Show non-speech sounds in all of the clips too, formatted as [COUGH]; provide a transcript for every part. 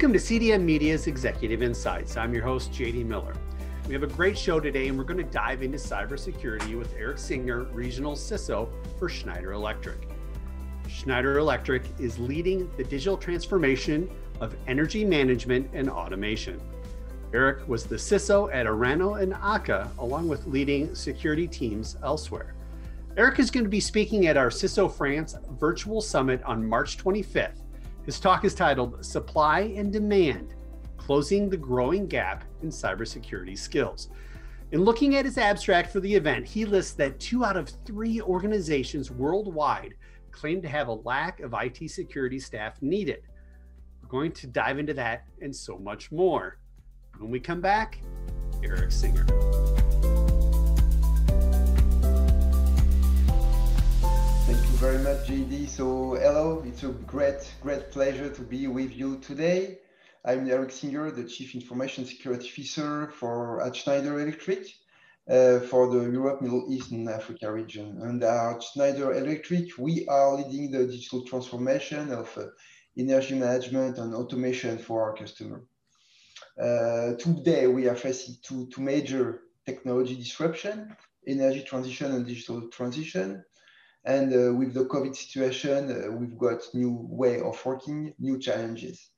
Welcome to CDM Media's Executive Insights. I'm your host, JD Miller. We have a great show today, and we're going to dive into cybersecurity with Eric Singer, Regional CISO for Schneider Electric. Schneider Electric is leading the digital transformation of energy management and automation. Eric was the CISO at Orano and AKKA, along with leading security teams elsewhere. Eric is going to be speaking at our CISO France virtual summit on March 25th. His talk is titled Supply and Demand Closing the Growing Gap in Cybersecurity Skills. In looking at his abstract for the event, he lists that two out of three organizations worldwide claim to have a lack of IT security staff needed. We're going to dive into that and so much more. When we come back, Eric Singer. Very much, JD. So, hello, it's a great, great pleasure to be with you today. I'm Eric Singer, the Chief Information Security Officer for at Schneider Electric uh, for the Europe, Middle East, and Africa region. And at Schneider Electric, we are leading the digital transformation of uh, energy management and automation for our customer. Uh, today, we are facing two, two major technology disruption, energy transition and digital transition. And uh, with the COVID situation, uh, we've got new way of working, new challenges.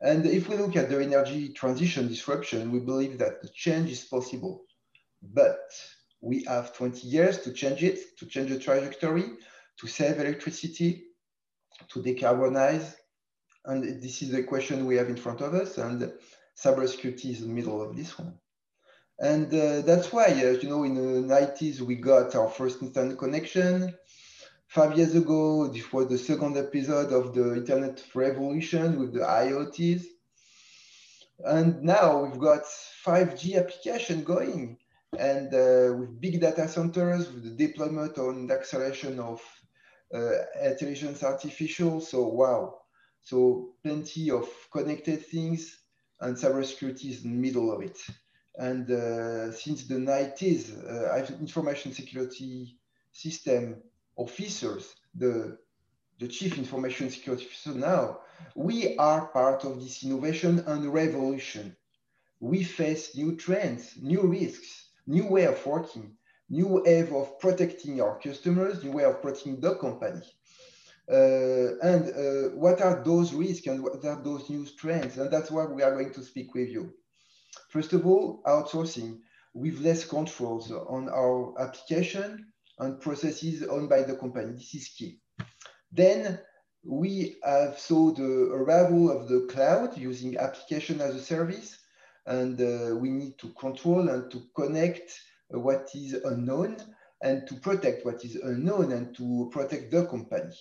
And if we look at the energy transition disruption, we believe that the change is possible, but we have 20 years to change it, to change the trajectory, to save electricity, to decarbonize. And this is the question we have in front of us. And cybersecurity is the middle of this one. And uh, that's why, uh, you know, in the 90s, we got our first internet connection. Five years ago, this was the second episode of the internet revolution with the IoTs. And now we've got 5G application going and uh, with big data centers, with the deployment and acceleration of uh, intelligence artificial. So, wow. So plenty of connected things and cybersecurity is in the middle of it. And uh, since the 90s, uh, I've information security system officers, the, the chief information security officer now, we are part of this innovation and revolution. We face new trends, new risks, new way of working, new way of protecting our customers, new way of protecting the company. Uh, and uh, what are those risks and what are those new trends? And that's why we are going to speak with you. First of all, outsourcing with less controls on our application and processes owned by the company. This is key. Then we have saw the arrival of the cloud using application as a service, and uh, we need to control and to connect what is unknown and to protect what is unknown and to protect the company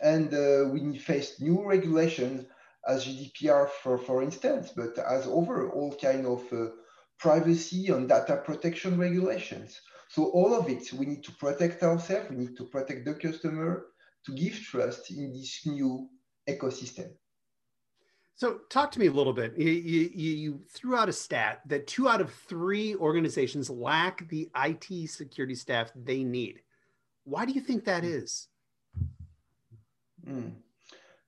and uh, we face new regulations as GDPR, for, for instance, but as over all kind of uh, privacy and data protection regulations. So all of it, we need to protect ourselves, we need to protect the customer, to give trust in this new ecosystem. So, talk to me a little bit. You, you, you, threw out a stat that two out of three organizations lack the IT security staff they need. Why do you think that is? Mm.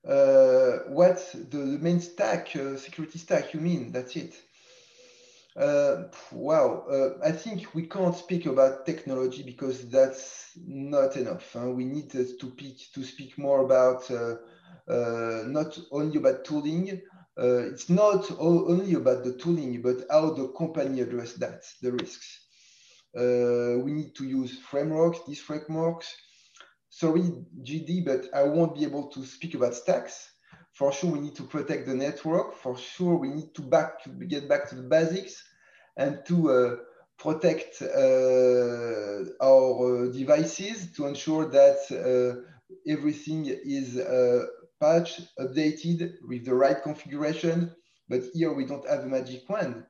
Uh, what's the, the, main stack, uh, security stack, you mean? That's it. Uh, wow, uh, I think we can't speak about technology because that's not enough. Huh? We need to, speak, to speak more about uh, uh, not only about tooling. it's not only about the tooling, but how the company address that, the risks. we need to use frameworks, these frameworks, sorry, JD, but I won't be able to speak about stacks. For sure, we need to protect the network. For sure, we need to back to get back to the basics and to uh, protect uh, our uh, devices to ensure that uh, everything is uh, patched, updated with the right configuration. But here we don't have a magic wand.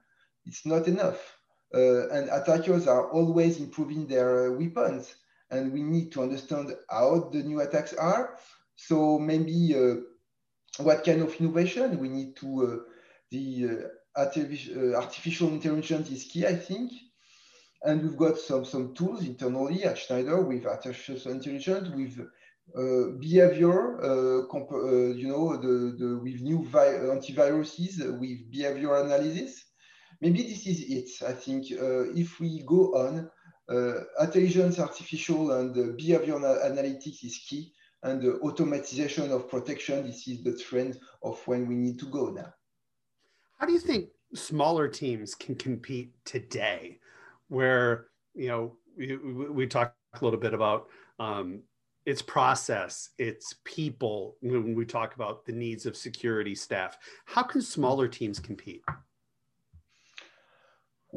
It's not enough. And attackers are always improving their weapons and we need to understand how the new attacks are. So maybe uh, what kind of innovation we need to, uh, the uh, artificial, uh, intelligence is key, I think. And we've got some, some tools internally at Schneider with artificial intelligence, with uh, behavior, uh, you know, the, the, with new antiviruses, with behavior analysis. Maybe this is it. I think if we go on, Uh, intelligence artificial and uh, behavior analytics is key and the automatization of protection, this is the trend of when we need to go now. How do you think smaller teams can compete today where, you know, we, we talked a little bit about um, its process, its people, when we talk about the needs of security staff. How can smaller teams compete?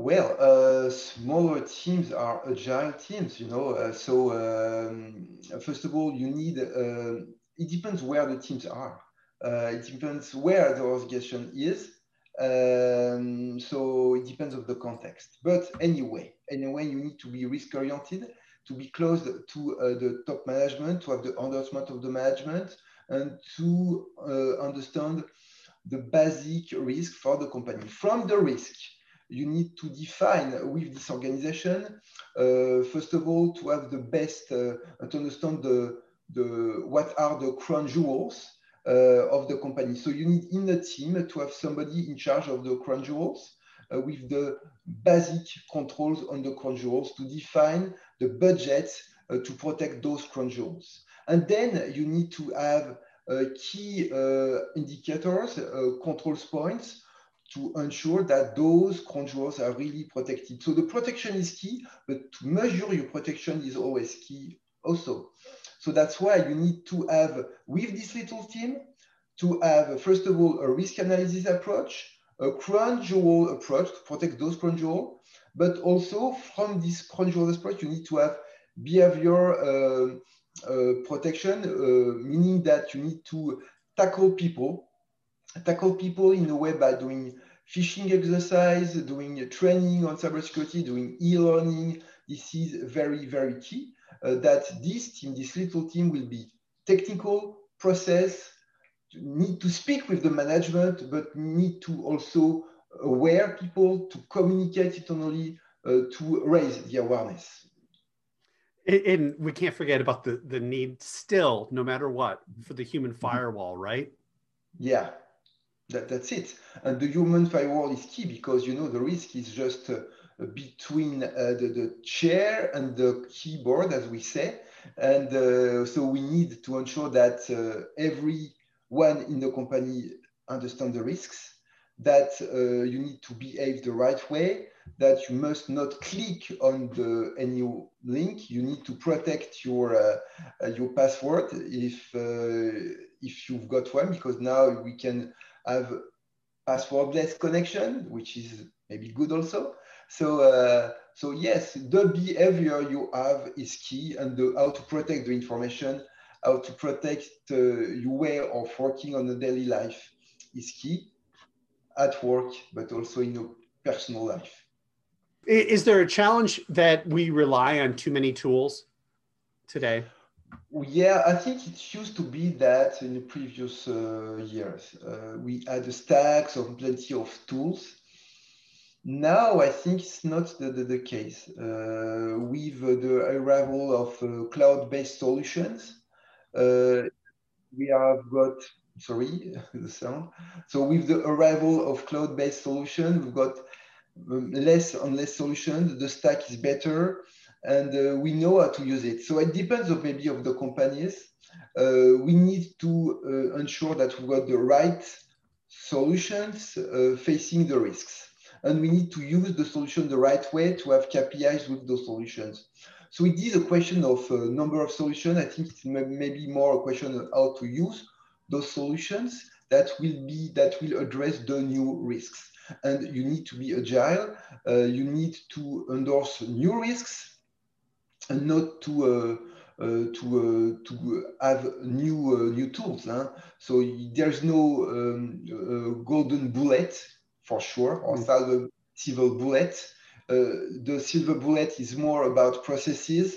Well, uh, smaller teams are agile teams, you know. Uh, so um, first of all, you need. Uh, it depends where the teams are. Uh, it depends where the organization is. Um, so it depends of the context. But anyway, anyway, you need to be risk oriented, to be close to uh, the top management, to have the endorsement of the management, and to uh, understand the basic risk for the company. From the risk, you need to define with this organization, uh, first of all, to have the best, uh, to understand the, the, what are the crown jewels uh, of the company. So you need in the team to have somebody in charge of the crown jewels uh, with the basic controls on the crown jewels to define the budget uh, to protect those crown jewels. And then you need to have uh, key indicators, controls points to ensure that those controls are really protected. So the protection is key, but to measure your protection is always key also. So that's why you need to have, with this little team, to have, first of all, a risk analysis approach, a crown jewel approach to protect those crown jewels, but also from this crown jewel approach, you need to have behavior uh, uh, protection, uh, meaning that you need to tackle people tackle people in a way by doing phishing exercise, doing training on cybersecurity, doing e-learning. This is very, very key uh, that this team, this little team will be technical, process, need to speak with the management, but need to also aware people to communicate internally uh, to raise the awareness. And we can't forget about the, the need still, no matter what, for the human mm-hmm. firewall, right? Yeah, that, that's it. And the human firewall is key because you know the risk is just uh, between uh, the, the chair and the keyboard, as we say. And uh, so we need to ensure that uh, everyone in the company understand the risks, that uh, you need to behave the right way, that you must not click on the any link. You need to protect your uh, your password if if you've got one, because now we can have passwordless connection, which is maybe good also. So, uh, so yes, the behavior you have is key and the, how to protect the information, how to protect uh, your way of working on the daily life is key at work, but also in your personal life. Is there a challenge that we rely on too many tools today? Yeah, I think it used to be that in the previous uh, years. Uh, we had stacks of plenty of tools. Now I think it's not the, the, the case. Uh, with the arrival of uh, cloud-based solutions, uh, we have got, sorry, [LAUGHS] the sound. So with the arrival of cloud-based solutions, we've got um, less and less solutions. The stack is better and uh, we know how to use it. So it depends of maybe of the companies. Uh, we need to uh, ensure that we've got the right solutions facing the risks. And we need to use the solution the right way to have KPIs with those solutions. So it is a question of uh, number of solutions. I think it's maybe more a question of how to use those solutions that will be that will address the new risks. And you need to be agile. Uh, you need to endorse new risks not to uh, uh, to uh, to have new new tools. Huh? So there's no um, golden bullet for sure, or mm. silver bullet. the silver bullet is more about processes,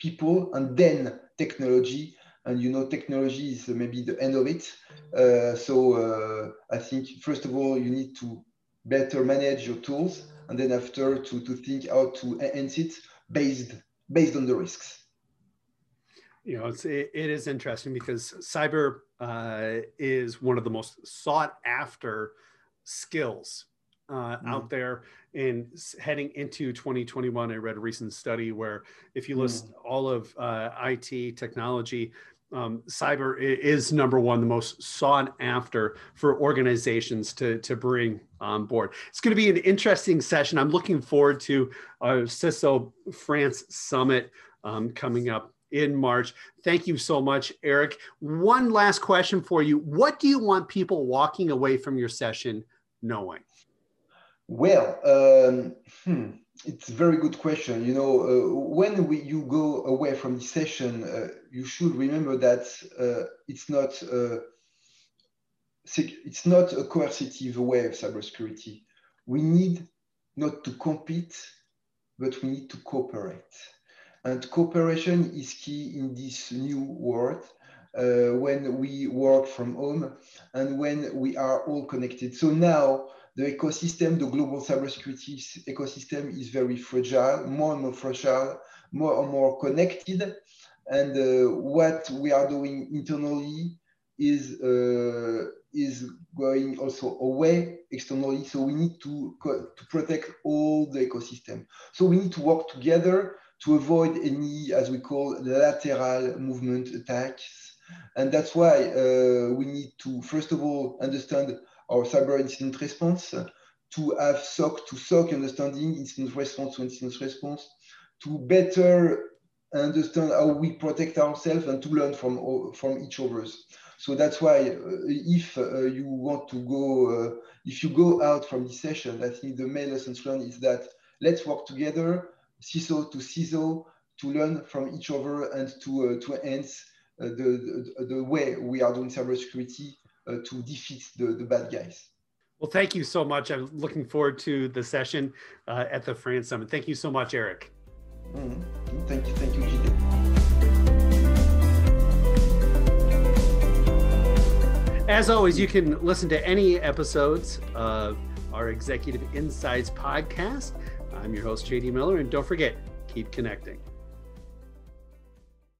people, and then technology and you know technology is maybe the end of it uh, so uh, i think first of all you need to better manage your tools and then after to, to think how to enhance it based based on the risks. You know, it's, it, it is interesting because cyber uh, is one of the most sought after skills uh, mm. out there And heading into 2021 i read a recent study where if you list mm. all of uh, it technology um, cyber is number one the most sought after for organizations to, to bring on board it's going to be an interesting session i'm looking forward to our ciso france summit um, coming up in March. Thank you so much, Eric. One last question for you. What do you want people walking away from your session knowing? Well, um, hmm, it's a very good question. You know, uh, when we, you go away from the session, uh, you should remember that uh, it's not uh, it's not a coercive way of cybersecurity. We need not to compete, but we need to cooperate. And cooperation is key in this new world uh, when we work from home and when we are all connected. So now the ecosystem, the global cybersecurity ecosystem is very fragile, more and more fragile, more and more connected. And uh, what we are doing internally is uh, is going also away externally. So we need to to protect all the ecosystem. So we need to work together to avoid any, as we call, lateral movement attacks. And that's why uh, we need to, first of all, understand our cyber incident response, to have SOC to SOC understanding, incident response to incident response, to better understand how we protect ourselves and to learn from, from each other's. So that's why uh, if uh, you want to go, uh, if you go out from this session, I think the main lessons learned is that let's work together, CISO to CISO, to learn from each other and to, uh, to enhance uh, the, the, the way we are doing cybersecurity to defeat the, the bad guys. Well, thank you so much. I'm looking forward to the session uh, at the France Summit. Thank you so much, Eric. Mm-hmm. Thank you. Thank you, JD. As always, you can listen to any episodes of our Executive Insights podcast. I'm your host, JD Miller, and don't forget, keep connecting.